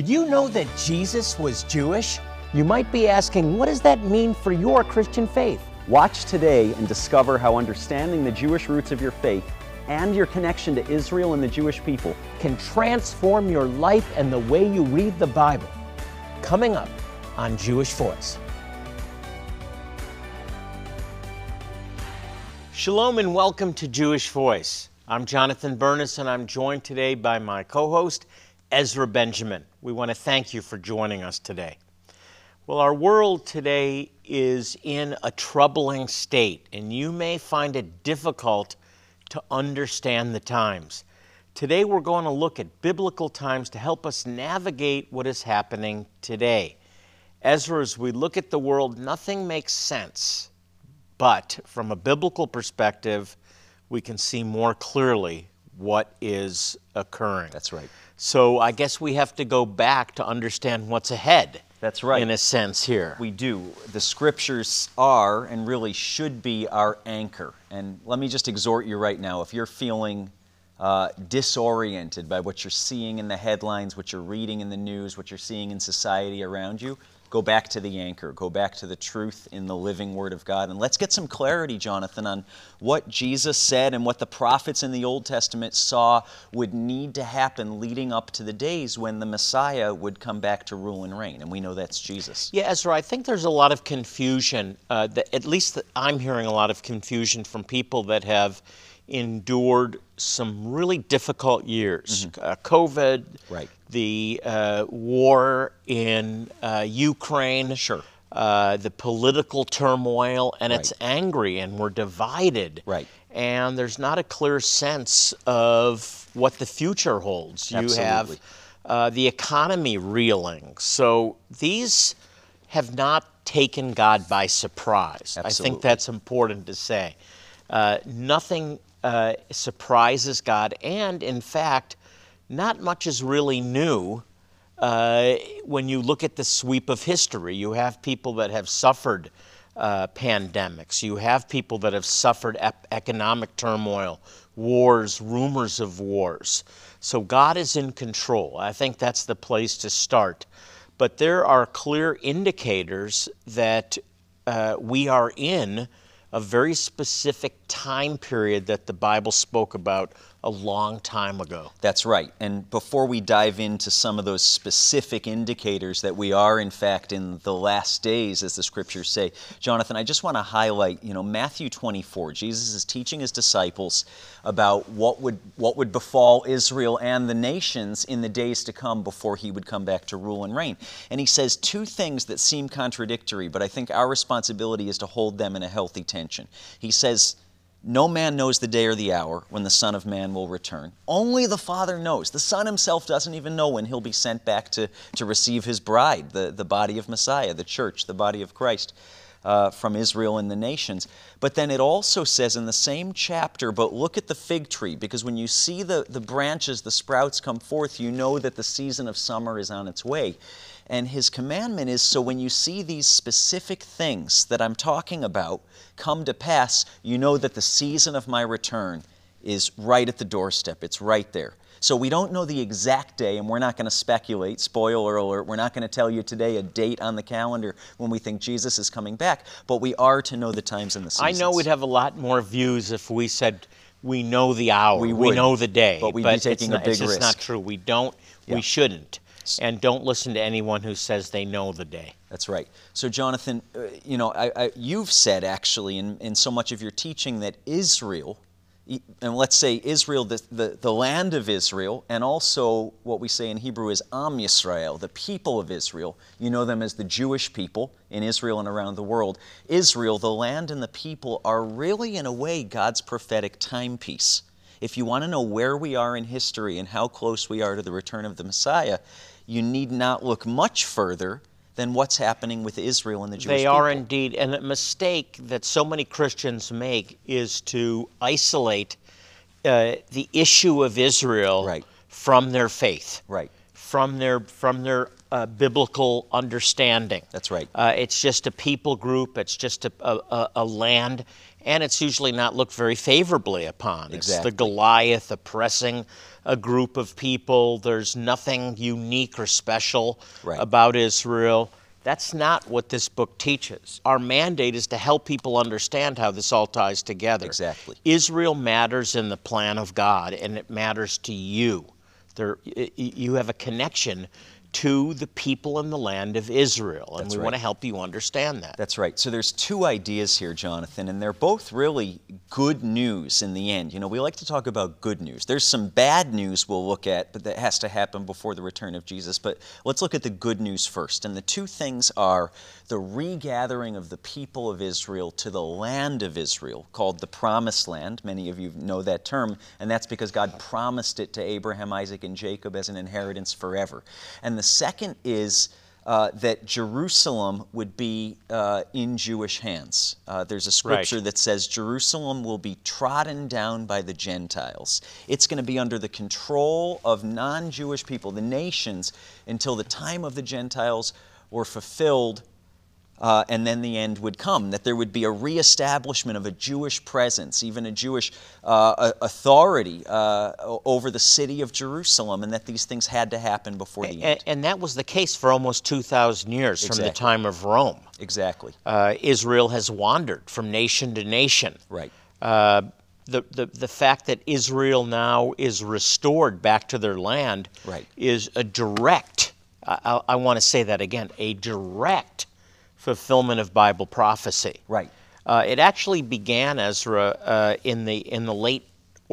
Did you know that Jesus was Jewish? You might be asking, what does that mean for your Christian faith? Watch today and discover how understanding the Jewish roots of your faith and your connection to Israel and the Jewish people Can transform your life and the way you read the Bible. Coming up on Jewish Voice. Shalom and welcome to Jewish Voice. I'm Jonathan Bernis and I'm joined today by my co host, Ezra Benjamin. We want to thank you for joining us today. Well, our world today is in a troubling state, and you may find it difficult to understand the times. Today, we're going to look at biblical times to help us navigate what is happening today. Ezra, as we look at the world, nothing makes sense, but from a biblical perspective, we can see more clearly what is occurring. That's right. So I guess we have to go back to understand what's ahead. That's right. In a sense, here. We do. The scriptures are and really should be our anchor. And let me just exhort you right now if you're feeling uh, disoriented by what you're seeing in the headlines, what you're reading in the news, what you're seeing in society around you, go back to the anchor. Go back to the truth in the living Word of God. And let's get some clarity, Jonathan, on what Jesus said and what the prophets in the Old Testament saw would need to happen leading up to the days when the Messiah would come back to rule and reign. And we know that's Jesus. Yeah, Ezra, I think there's a lot of confusion. Uh, that, at least I'm hearing a lot of confusion from people that have endured some really difficult years. Uh, COVID, Right. the uh, war in uh, Ukraine, Sure. uh, the political turmoil, and it's angry, and we're divided. Right. And there's not a clear sense of what the future holds. You have uh, the economy reeling. So these have not taken God by surprise. I think that's important to say. Uh, nothing uh, surprises God, and in fact, not much is really new uh, when you look at the sweep of history. You have people that have suffered uh, pandemics, you have people that have suffered ep- economic turmoil, wars, rumors of wars. So God is in control. I think that's the place to start. But there are clear indicators that uh, we are in a very specific time period that the Bible spoke about a long time ago. That's right. And before we dive into some of those specific indicators that we are, in fact, in the last days, as the scriptures say, Jonathan, I just want to highlight, you know, Matthew 24. Jesus is teaching his disciples about what would, what would befall Israel and the nations in the days to come before he would come back to rule and reign. And he says two things that seem contradictory, but I think our responsibility is to hold them in a healthy tension. He says, no man knows the day or the hour when the Son of Man will return. Only the Father knows. The Son himself doesn't even know when he'll be sent back to, to receive his bride, the, the body of Messiah, the church, the body of Christ. Uh, from Israel and the nations. But then it also says in the same chapter, but look at the fig tree, because when you see the, the branches, the sprouts come forth, you know that the season of summer is on its way. And his commandment is so when you see these specific things that I'm talking about come to pass, you know that the season of my return is right at the doorstep. It's right there. So we don't know the exact day, and we're not going to speculate. Spoiler alert, we're not going to tell you today a date on the calendar when we think Jesus is coming back, but we are to know the times and the seasons. I know we'd have a lot more views if we said we know the hour, We we, know the day, but we'd be it's taking a not, it's big just not true. We don't, Yeah. we shouldn't, and don't listen to anyone who says they know the day. That's right. So, Jonathan, uh, you know, I, I, you've said actually in, in so much of your teaching that Israel, and let's say Israel, the, the, the land of Israel, and also what we say in Hebrew is Am Yisrael, the people of Israel. You know them as the Jewish people in Israel and around the world. Israel, the land and the people, are really, in a way, God's prophetic timepiece. If you want to know where we are in history and how close we are to the return of the Messiah, you need not look much further than what's happening with Israel and the Jewish They are people. indeed, and a mistake that so many Christians make is to isolate uh, the issue of Israel Right. from their faith, Right. from their from their uh, biblical understanding. That's right. Uh, it's just a people group. It's just a, a, a- a land, and it's usually not looked very favorably upon. It's the Goliath oppressing a group of people. There's nothing unique or special Right. about Israel. That's not what this book teaches. Our mandate is to help people understand how this all ties together. Exactly. Israel matters in the plan of God, and it matters to you. There, you have a connection to the people in the land of Israel, and That's we right. want to help you understand that. That's right. So there's two ideas here, Jonathan, and they're both really good news in the end. You know, we like to talk about good news. There's some bad news we'll look at, but that has to happen before the return of Jesus. But let's look at the good news first. And the two things are the regathering of the people of Israel to the land of Israel, called the Promised Land. Many of you know that term, and that's because God promised it to Abraham, Isaac, and Jacob as an inheritance forever. And the second is uh, that Jerusalem would be uh, in Jewish hands. Uh, there's a scripture Right. that says Jerusalem will be trodden down by the Gentiles. It's going to be under the control of non Jewish people, the nations, until the time of the Gentiles were fulfilled. Uh, and then the end would come, that there would be a reestablishment of a Jewish presence, even a Jewish uh, authority uh, over the city of Jerusalem, and that these things had to happen before the A- end. and that was the case for almost 2,000 years from the time of Rome. Exactly. Uh, Israel has wandered from nation to nation. Right. Uh, the, the, the fact that Israel now is restored back to their land Right. is a direct, I, I, I want to say that again, a direct fulfillment of Bible prophecy. Right. Uh, it actually began, Ezra, uh, in the in the late,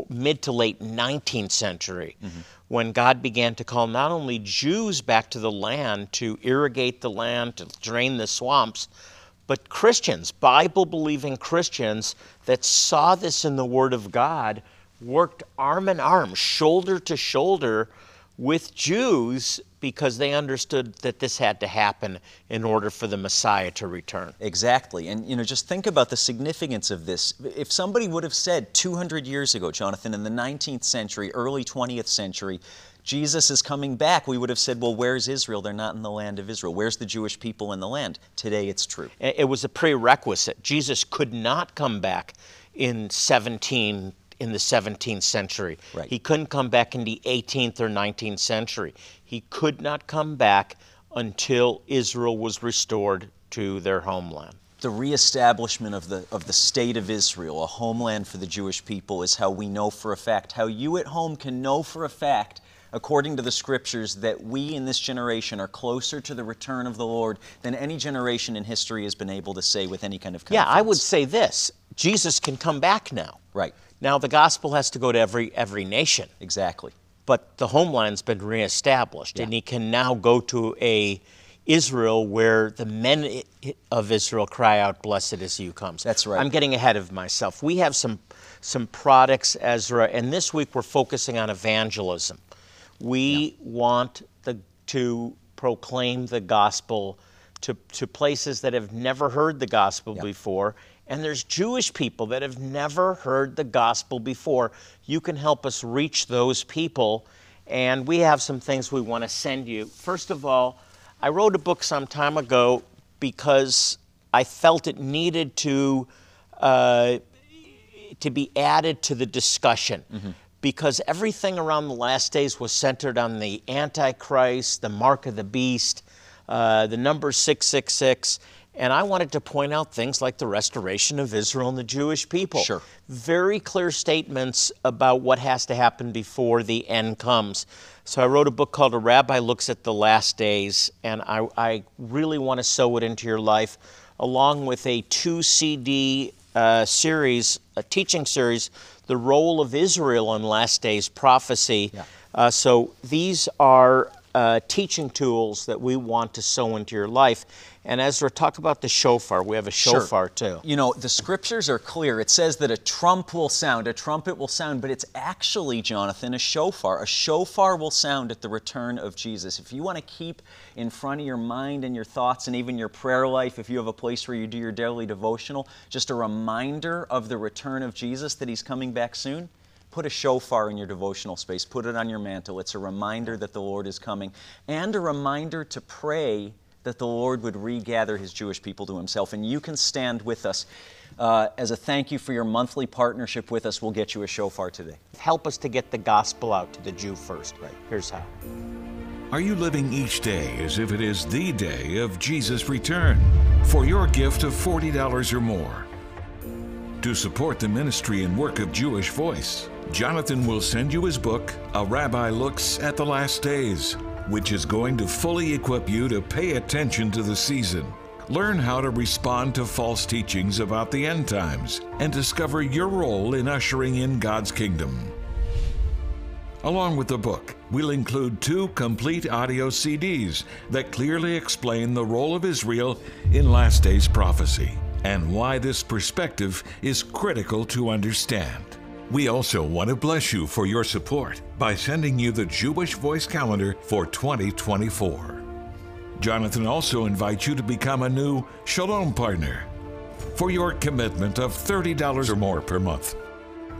mid to late 19th century, when God began to call not only Jews back to the land to irrigate the land, to drain the swamps, but Christians, Bible believing Christians that saw this in the Word of God, worked arm in arm, shoulder to shoulder with Jews because they understood that this had to happen in order for the Messiah to return. Exactly. And you know, just think about the significance of this. If somebody would have said 200 years ago, Jonathan, in the 19th century, early 20th century, Jesus is coming back, we would have said, well, where's Israel? They're not in the land of Israel. Where's the Jewish people in the land? Today it's true. It was a prerequisite. Jesus could not come back in 17 in the 17th century. Right. He couldn't come back in the 18th or 19th century. He could not come back until Israel was restored to their homeland. The reestablishment of the, of the state of Israel, a homeland for the Jewish people, is how we know for a fact, how you at home can know for a fact, according to the scriptures, that we in this generation are closer to the return of the Lord than any generation in history has been able to say with any kind of confidence. Yeah. I would say this. Jesus can come back now. Right, Now the gospel has to go to every every nation. exactly. but the homeland's been reestablished, and he can now go to a Israel where the men of Israel cry out, "Blessed is he who comes." That's right. I'm getting ahead of myself. We have some some products, Ezra, and this week we're focusing on evangelism. We want the, to proclaim the gospel to, to places that have never heard the gospel Yeah. before. And there's Jewish people that have never heard the gospel before. You can help us reach those people. And we have some things we want to send you. First of all, I wrote a book some time ago because I felt it needed to uh, to be added to the discussion because everything around the last days was centered on the Antichrist, the mark of the beast, uh, the number 666. And I wanted to point out things like the restoration of Israel and the Jewish people. Sure. Very clear statements about what has to happen before the end comes. So I wrote a book called A Rabbi Looks at the Last Days, and I, I really want to sow it into your life, along with a two CD uh, series, a teaching series, The Role of Israel in Last Days Prophecy. Yeah. Uh, so these are uh, teaching tools that we want to sow into your life. And Ezra, talk about the shofar. We have a Sure. shofar too. You know, the scriptures are clear. It says that a trump will sound, a trumpet will sound, but it's actually, Jonathan, a shofar. A shofar will sound at the return of Jesus. If you want to keep in front of your mind and your thoughts and even your prayer life, if you have a place where you do your daily devotional, just a reminder of the return of Jesus that he's coming back soon. Put a shofar in your devotional space. Put it on your mantle. It's a reminder that the Lord is coming and a reminder to pray that the Lord would regather his Jewish people to himself. And you can stand with us. Uh, as a thank you for your monthly partnership with us, we'll get you a shofar today. Help us to get the gospel out to the Jew first. Right. Here's how. Are you living each day as if it is the day of Jesus' return? For your gift of $40 or more. To support the ministry and work of Jewish Voice, Jonathan will send you his book, A Rabbi Looks at the Last Days, which is going to fully equip you to pay attention to the season, learn how to respond to false teachings about the end times, and discover your role in ushering in God's kingdom. Along with the book, we'll include two complete audio CDs that clearly explain the role of Israel in last days prophecy and why this perspective is critical to understand. We also want to bless you for your support by sending you the Jewish Voice Calendar for 2024. Jonathan also invites you to become a new Shalom partner for your commitment of $30 or more per month.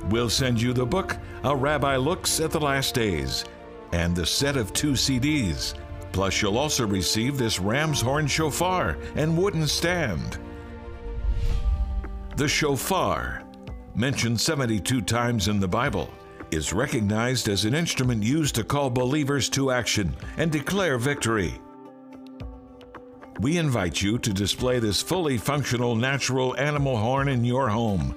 We'll send you the book, A Rabbi Looks at the Last Days, and the set of two CDs. Plus, you'll also receive this ram's horn shofar and wooden stand. The shofar, mentioned 72 times in the Bible, is recognized as an instrument used to call believers to action and declare victory. We invite you to display this fully functional natural animal horn in your home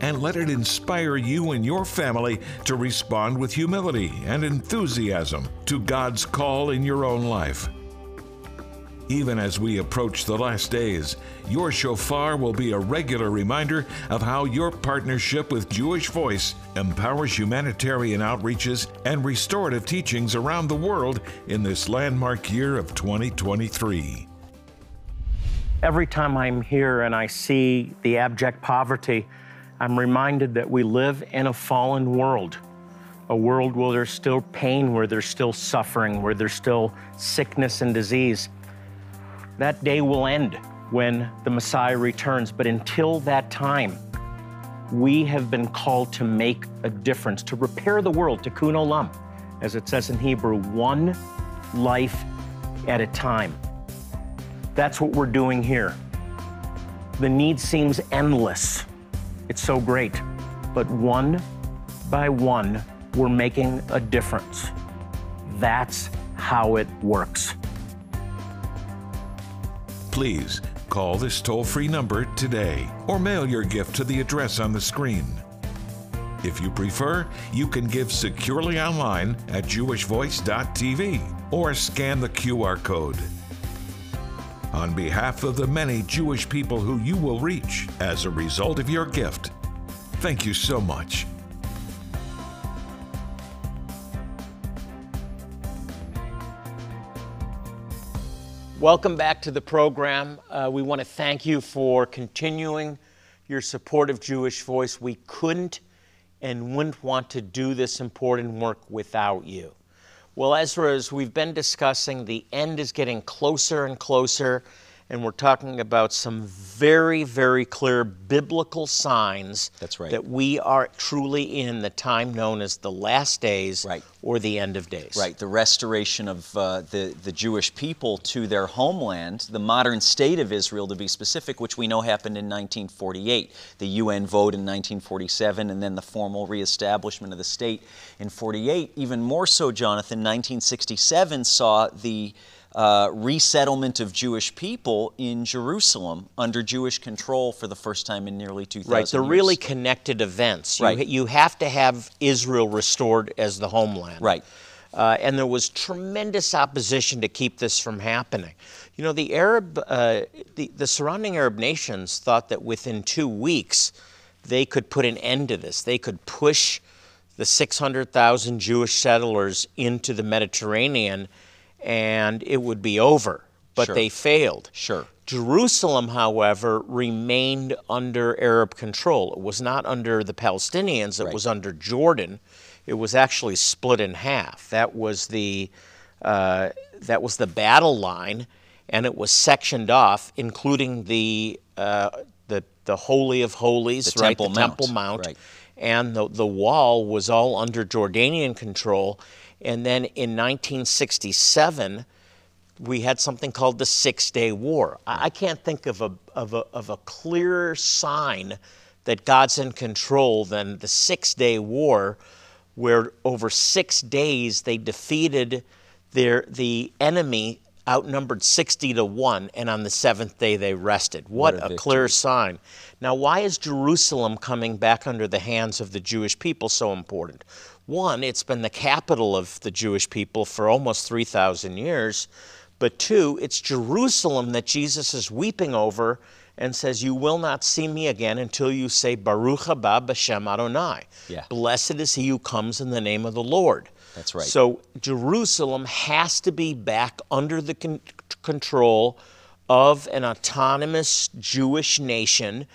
and let it inspire you and your family to respond with humility and enthusiasm to God's call in your own life. Even as we approach the last days, your shofar will be a regular reminder of how your partnership with Jewish Voice empowers humanitarian outreaches and restorative teachings around the world in this landmark year of 2023. Every time I'm here and I see the abject poverty, I'm reminded that we live in a fallen world, a world where there's still pain, where there's still suffering, where there's still sickness and disease. That day will end when the Messiah returns, but until that time, we have been called to make a difference, to repair the world, tikkun olam, as it says in Hebrew, one life at a time. That's what we're doing here. The need seems endless. It's so great. But one by one, we're making a difference. That's how it works. Please call this toll free number today or mail your gift to the address on the screen. If you prefer, you can give securely online at jewishvoice.tv or scan the QR code. On behalf of the many Jewish people who you will reach as a result of your gift, thank you so much. Welcome back to the program. Uh, we want to thank you for continuing your support of Jewish Voice. We couldn't and wouldn't want to do this important work without you. Well, Ezra, as we've been discussing, the end is getting closer and closer, and we're talking about some very, very clear biblical signs That's right. that we are truly in the time known as the last days Right. or the end of days. Right, the restoration of uh, the, the Jewish people to their homeland, the modern state of Israel to be specific, which we know happened in 1948. The UN vote in 1947, and then the formal reestablishment of the state in 48. Even more so, Jonathan, 1967 saw the uh, resettlement of Jewish people in Jerusalem under Jewish control for the first time in nearly 2,000 years. Right, they're years. really connected events. You, Right. you have to have Israel restored as the homeland. Right. Uh, and there was tremendous opposition to keep this from happening. You know, the Arab, uh, the, the surrounding Arab nations thought that within two weeks they could put an end to this. They could push the 600,000 Jewish settlers into the Mediterranean and it would be over. But Sure. they failed. Sure. Jerusalem, however, remained under Arab control. It was not under the Palestinians, it Right. was under Jordan. It was actually split in half. That was the, uh, that was the battle line, and it was sectioned off, including the, uh, the, the Holy of Holies, The right? Temple the Mount, Temple Mount. right. And the, the wall was all under Jordanian control. And then in 1967, we had something called the Six Day War. I, can't think of a, of, a, of a clearer sign that God's in control than the Six Day War, where over six days they defeated their, the enemy outnumbered 60 to 1 and on the seventh day they rested. What, What a a, clear sign. Now why is jerusalem coming back under the hands of the jewish people so important one it's been the capital of the jewish people for almost 3000 years but two it's jerusalem that jesus is weeping over and says you will not see me again until you say baruch haba b'shem adonai Yeah. blessed is he who comes in the name of the lord That's right. so Jerusalem has to be back under the con- control of an autonomous Jewish nation,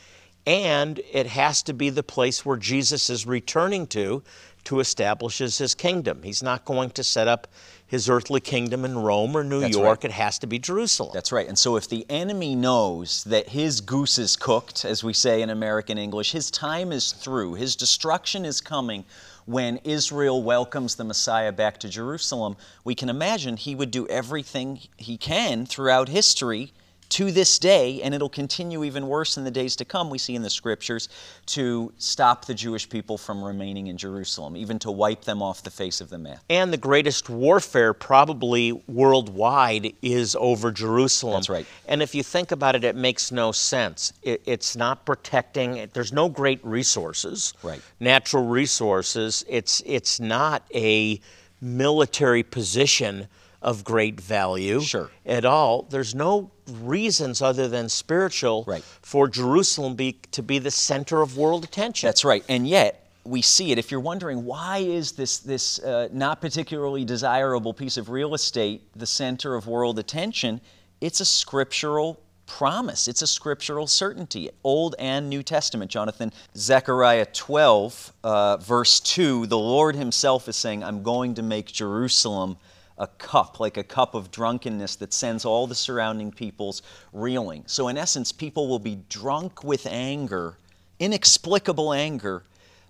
and it has to be the place where Jesus is returning to to establish his kingdom. He's not going to set up his earthly kingdom in Rome or New That's York. right. It has to be Jerusalem. That's right. And so if the enemy knows that his goose is cooked, as we say in American English, his time is through, his destruction is coming when Israel welcomes the Messiah back to Jerusalem, we can imagine he would do everything he can throughout history to this day, and it'll continue even worse in the days to come, we see in the scriptures, to stop the Jewish people from remaining in Jerusalem, even to wipe them off the face of the map. And the greatest warfare, probably worldwide, is over Jerusalem. That's right. And if you think about it, it makes no sense. It, it's not protecting. There's no great resources, Right. natural resources. It's it's not a military position of great value Sure. at all. There's no reasons other than spiritual Right. for Jerusalem be, to be the center of world attention. That's right. And yet, we see it. If you're wondering why is this this uh, not particularly desirable piece of real estate the center of world attention, it's a scriptural promise. It's a scriptural certainty, Old and New Testament. Jonathan, Zechariah 12, uh, verse 2, the Lord Himself is saying, "I'm going to make Jerusalem." A cup, like a cup of drunkenness that sends all the surrounding peoples reeling. So, in essence, people will be drunk with anger, inexplicable anger,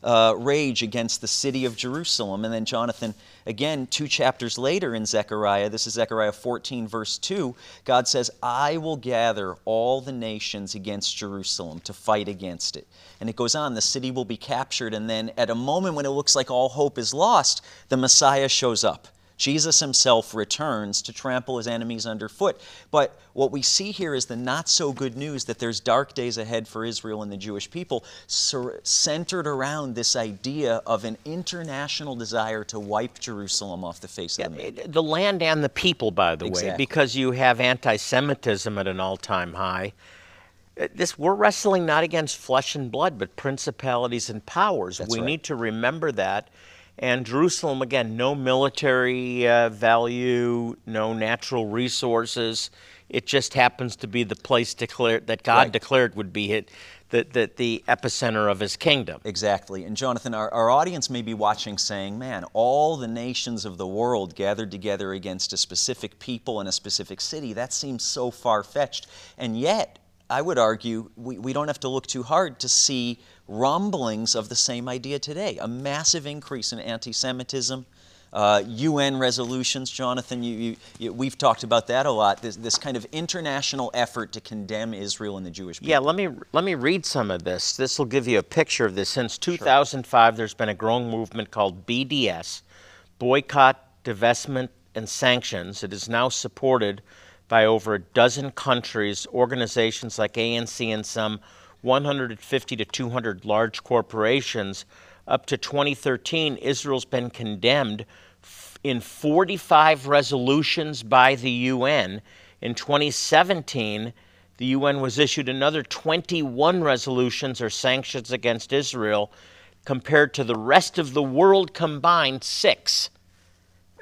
uh, rage against the city of Jerusalem. And then, Jonathan, again, two chapters later in Zechariah, this is Zechariah 14, verse 2, God says, I will gather all the nations against Jerusalem to fight against it. And it goes on, the city will be captured. And then, at a moment when it looks like all hope is lost, the Messiah shows up. Jesus himself returns to trample his enemies underfoot. But what we see here is the not so good news that there's dark days ahead for Israel and the Jewish people, centered around this idea of an international desire to wipe Jerusalem off the face of the map. the land and the people, by the way, because you have anti-Semitism at an all-time high. Uh, This we're wrestling not against flesh and blood, but principalities and powers. That's we right. need to remember that. And Jerusalem, again, no military uh, value, no natural resources. It just happens to be the place declared that God Right. declared would be it, the, the, the epicenter of His kingdom. Exactly. And Jonathan, our, our audience may be watching saying, man, all the nations of the world gathered together against a specific people in a specific city, that seems so far fetched. And yet, I would argue we, we don't have to look too hard to see rumblings of the same idea today. A massive increase in anti Semitism. Uh, UN resolutions, Jonathan, you, you, you, we've talked about that a lot. This, this kind of international effort to condemn Israel and the Jewish people. Yeah, let me let me read some of this. This will give you a picture of this. Since 2005, there's been a growing movement called BDS, Boycott, Divestment, and Sanctions. It is now supported by over a dozen countries, organizations like ANC, and some 150 to 200 large corporations. Up to 2013, Israel's been condemned in 45 resolutions by the UN. In 2017, the UN was issued another 21 resolutions or sanctions against Israel, compared to the rest of the world combined, six.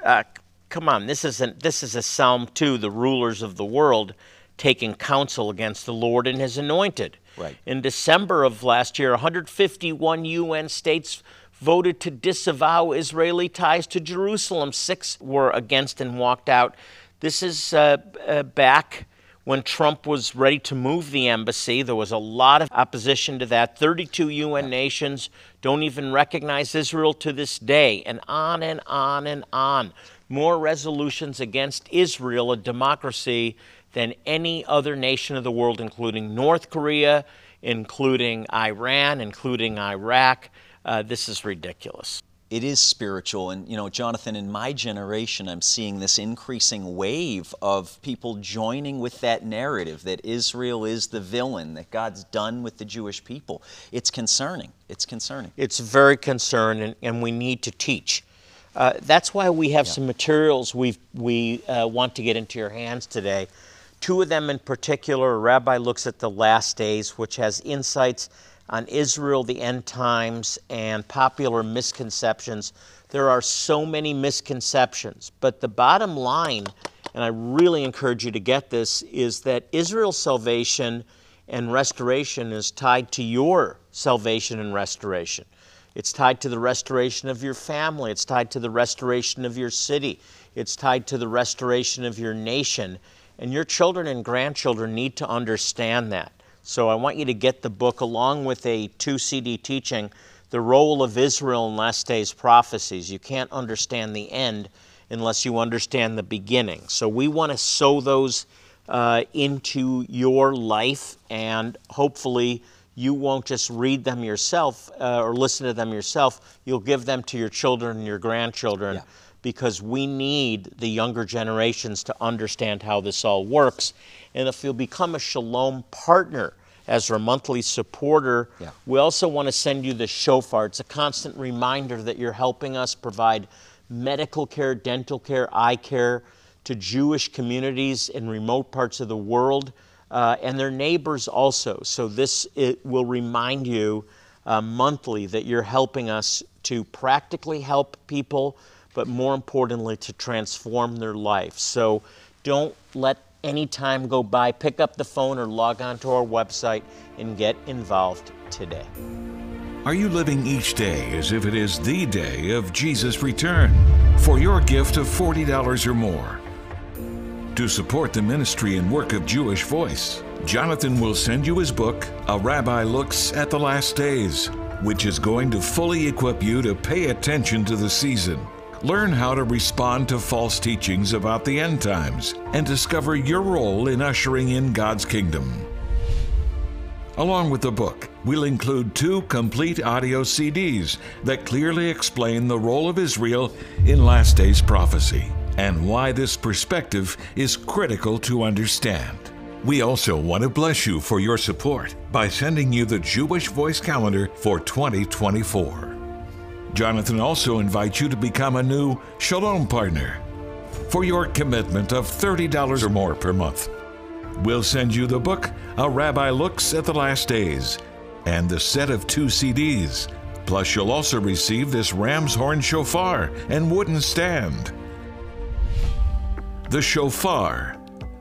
Uh, come on, this isn't this is a Psalm 2, the rulers of the world taking counsel against the Lord and his anointed. Right. In December of last year, 151 UN states voted to disavow Israeli ties to Jerusalem. Six were against and walked out. This is uh, uh, back when Trump was ready to move the embassy. There was a lot of opposition to that. 32 UN nations don't even recognize Israel to this day, and on and on and on. More resolutions against Israel, a democracy, than any other nation of the world, including North Korea, including Iran, including Iraq. Uh, this is ridiculous. It is spiritual. And, you know, Jonathan, in my generation, I'm seeing this increasing wave of people joining with that narrative that Israel is the villain, that God's done with the Jewish people. It's concerning. It's concerning. It's very concerning, and, we need to teach. Uh, that's why we have yeah. some materials we we uh, want to get into your hands today. Two of them in particular, a rabbi looks at the last days, which has insights on Israel, the end times, and popular misconceptions. There are so many misconceptions, but the bottom line, and I really encourage you to get this, is that Israel's salvation and restoration is tied to your salvation and restoration. It's tied to the restoration of your family. It's tied to the restoration of your city. It's tied to the restoration of your nation. And your children and grandchildren need to understand that. So I want you to get the book along with a two CD teaching, The Role of Israel in Last Days Prophecies. You can't understand the end unless you understand the beginning. So we want to sow those uh, into your life, and hopefully you won't just read them yourself uh, or listen to them yourself. You'll give them to your children and your grandchildren. Yeah because we need the younger generations to understand how this all works. And if you'll become a Shalom partner as our monthly supporter, yeah. we also want to send you the shofar. It's a constant reminder that you're helping us provide medical care, dental care, eye care to Jewish communities in remote parts of the world uh, and their neighbors also. So this it will remind you uh, monthly that you're helping us to practically help people but more importantly, to transform their life. So don't let any time go by. Pick up the phone or log on to our website and get involved today. Are you living each day as if it is the day of Jesus' return? For your gift of $40 or more. To support the ministry and work of Jewish Voice, Jonathan will send you his book, A Rabbi Looks at the Last Days, which is going to fully equip you to pay attention to the season. Learn how to respond to false teachings about the end times and discover your role in ushering in God's kingdom. Along with the book, we'll include two complete audio CDs that clearly explain the role of Israel in last days prophecy and why this perspective is critical to understand. We also want to bless you for your support by sending you the Jewish Voice Calendar for 2024. Jonathan also invites you to become a new Shalom partner for your commitment of $30 or more per month. We'll send you the book, A Rabbi Looks at the Last Days, and the set of two CDs. Plus, you'll also receive this ram's horn shofar and wooden stand. The shofar,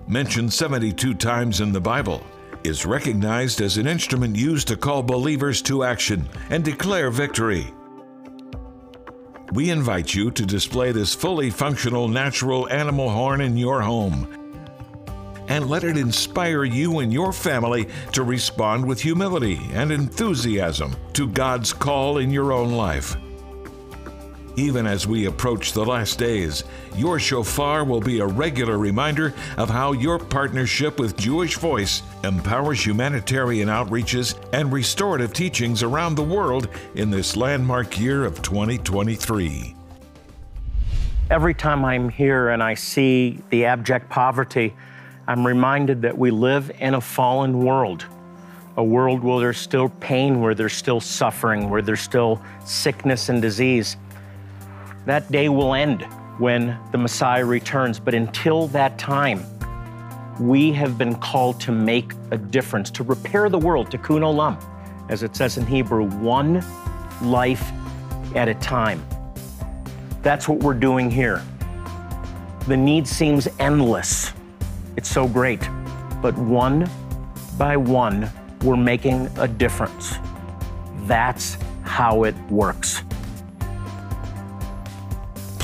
mentioned 72 times in the Bible, is recognized as an instrument used to call believers to action and declare victory we invite you to display this fully functional natural animal horn in your home. And let it inspire you and your family to respond with humility and enthusiasm to God's call in your own life. Even as we approach the last days, your shofar will be a regular reminder of how your partnership with Jewish Voice empowers humanitarian outreaches and restorative teachings around the world in this landmark year of 2023. Every time I'm here and I see the abject poverty, I'm reminded that we live in a fallen world a world where there's still pain, where there's still suffering, where there's still sickness and disease. That day will end when the Messiah returns. But until that time, we have been called to make a difference, to repair the world, tikkun olam, as it says in Hebrew, one life at a time. That's what we're doing here. The need seems endless. It's so great. But one by one, we're making a difference. That's how it works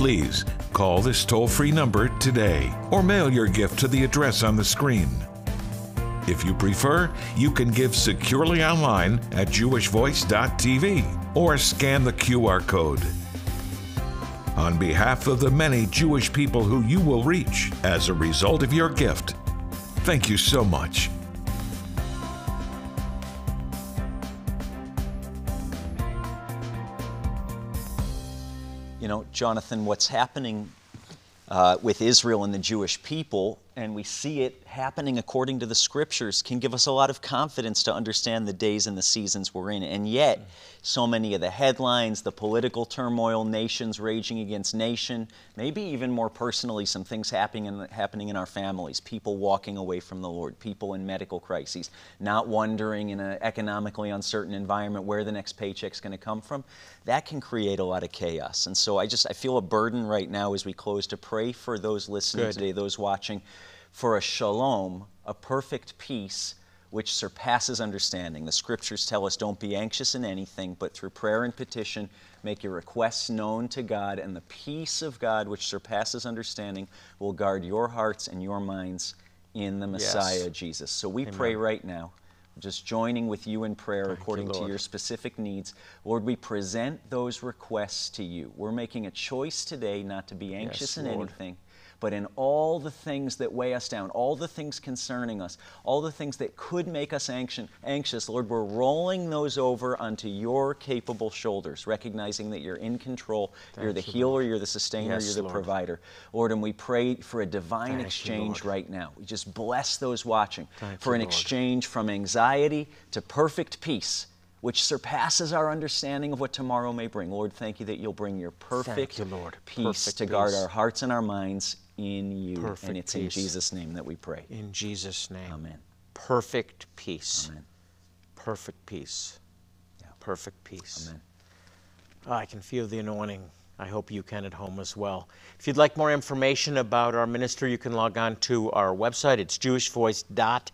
please call this toll free number today or mail your gift to the address on the screen. If you prefer, you can give securely online at jewishvoice.tv or scan the QR code. on behalf of the many Jewish people who you will reach as a result of your gift. Thank you so much. Jonathan, what's happening uh, with Israel and the Jewish people, and we see it happening according to the scriptures, can give us a lot of confidence to understand the days and the seasons we're in. And yet, so many of the headlines, the political turmoil, nations raging against nation, maybe even more personally, some things happening in, happening in our families, people walking away from the Lord, people in medical crises, not wondering in an economically uncertain environment where the next paycheck's going to come from, that can create a lot of chaos. And so I just I feel a burden right now as we close to pray for those listening Good. today, those watching, for a shalom, a perfect peace which surpasses understanding. The scriptures tell us don't be anxious in anything, but through prayer and petition, make your requests known to God, and the peace of God, which surpasses understanding, will guard your hearts and your minds in the Messiah Jesus. So we pray right now, just joining with you in prayer you, according to your specific needs. Lord, we present those requests to you. We're making a choice today not to be anxious in Lord. anything but in all the things that weigh us down, all the things concerning us, all the things that could make us anxious, Lord, we're rolling those over onto your capable shoulders, recognizing that you're in control, you're the healer, you're the sustainer, Yes, you're the Lord. provider. Lord, and we pray for a divine Thank exchange Lord. right now. We just bless those watching Thank for you, an Lord. exchange from anxiety to perfect peace. Which surpasses our understanding of what tomorrow may bring. Lord, thank you that you'll bring your perfect you, Lord. peace Perfect to guard peace. our hearts and our minds in you. Perfect and it's in. Jesus' name that we pray. In Jesus' name. Amen. Perfect peace. Amen. Perfect peace. Yeah. Perfect peace. Amen. Oh, I can feel the anointing. I hope you can at home as well. If you'd like more information about our ministry, you can log on to our website. It's jewishvoice.tv.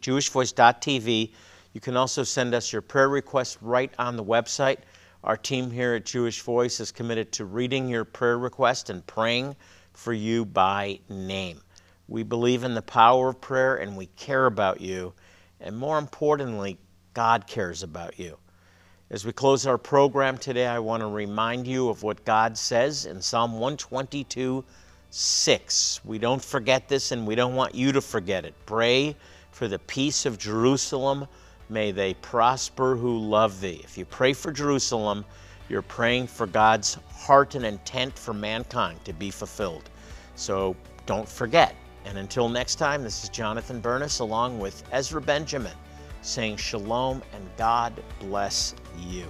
Jewishvoice.tv. You can also send us your prayer requests right on the website. Our team here at Jewish Voice is committed to reading your prayer request and praying for you by name. We believe in the power of prayer and we care about you. And more importantly, God cares about you. As we close our program today, I want to remind you of what God says in Psalm 122 6. We don't forget this and we don't want you to forget it. Pray for the peace of Jerusalem. May they prosper who love thee. If you pray for Jerusalem, you're praying for God's heart and intent for mankind to be fulfilled. So don't forget. And until next time, this is Jonathan Bernis along with Ezra Benjamin saying shalom and God bless you.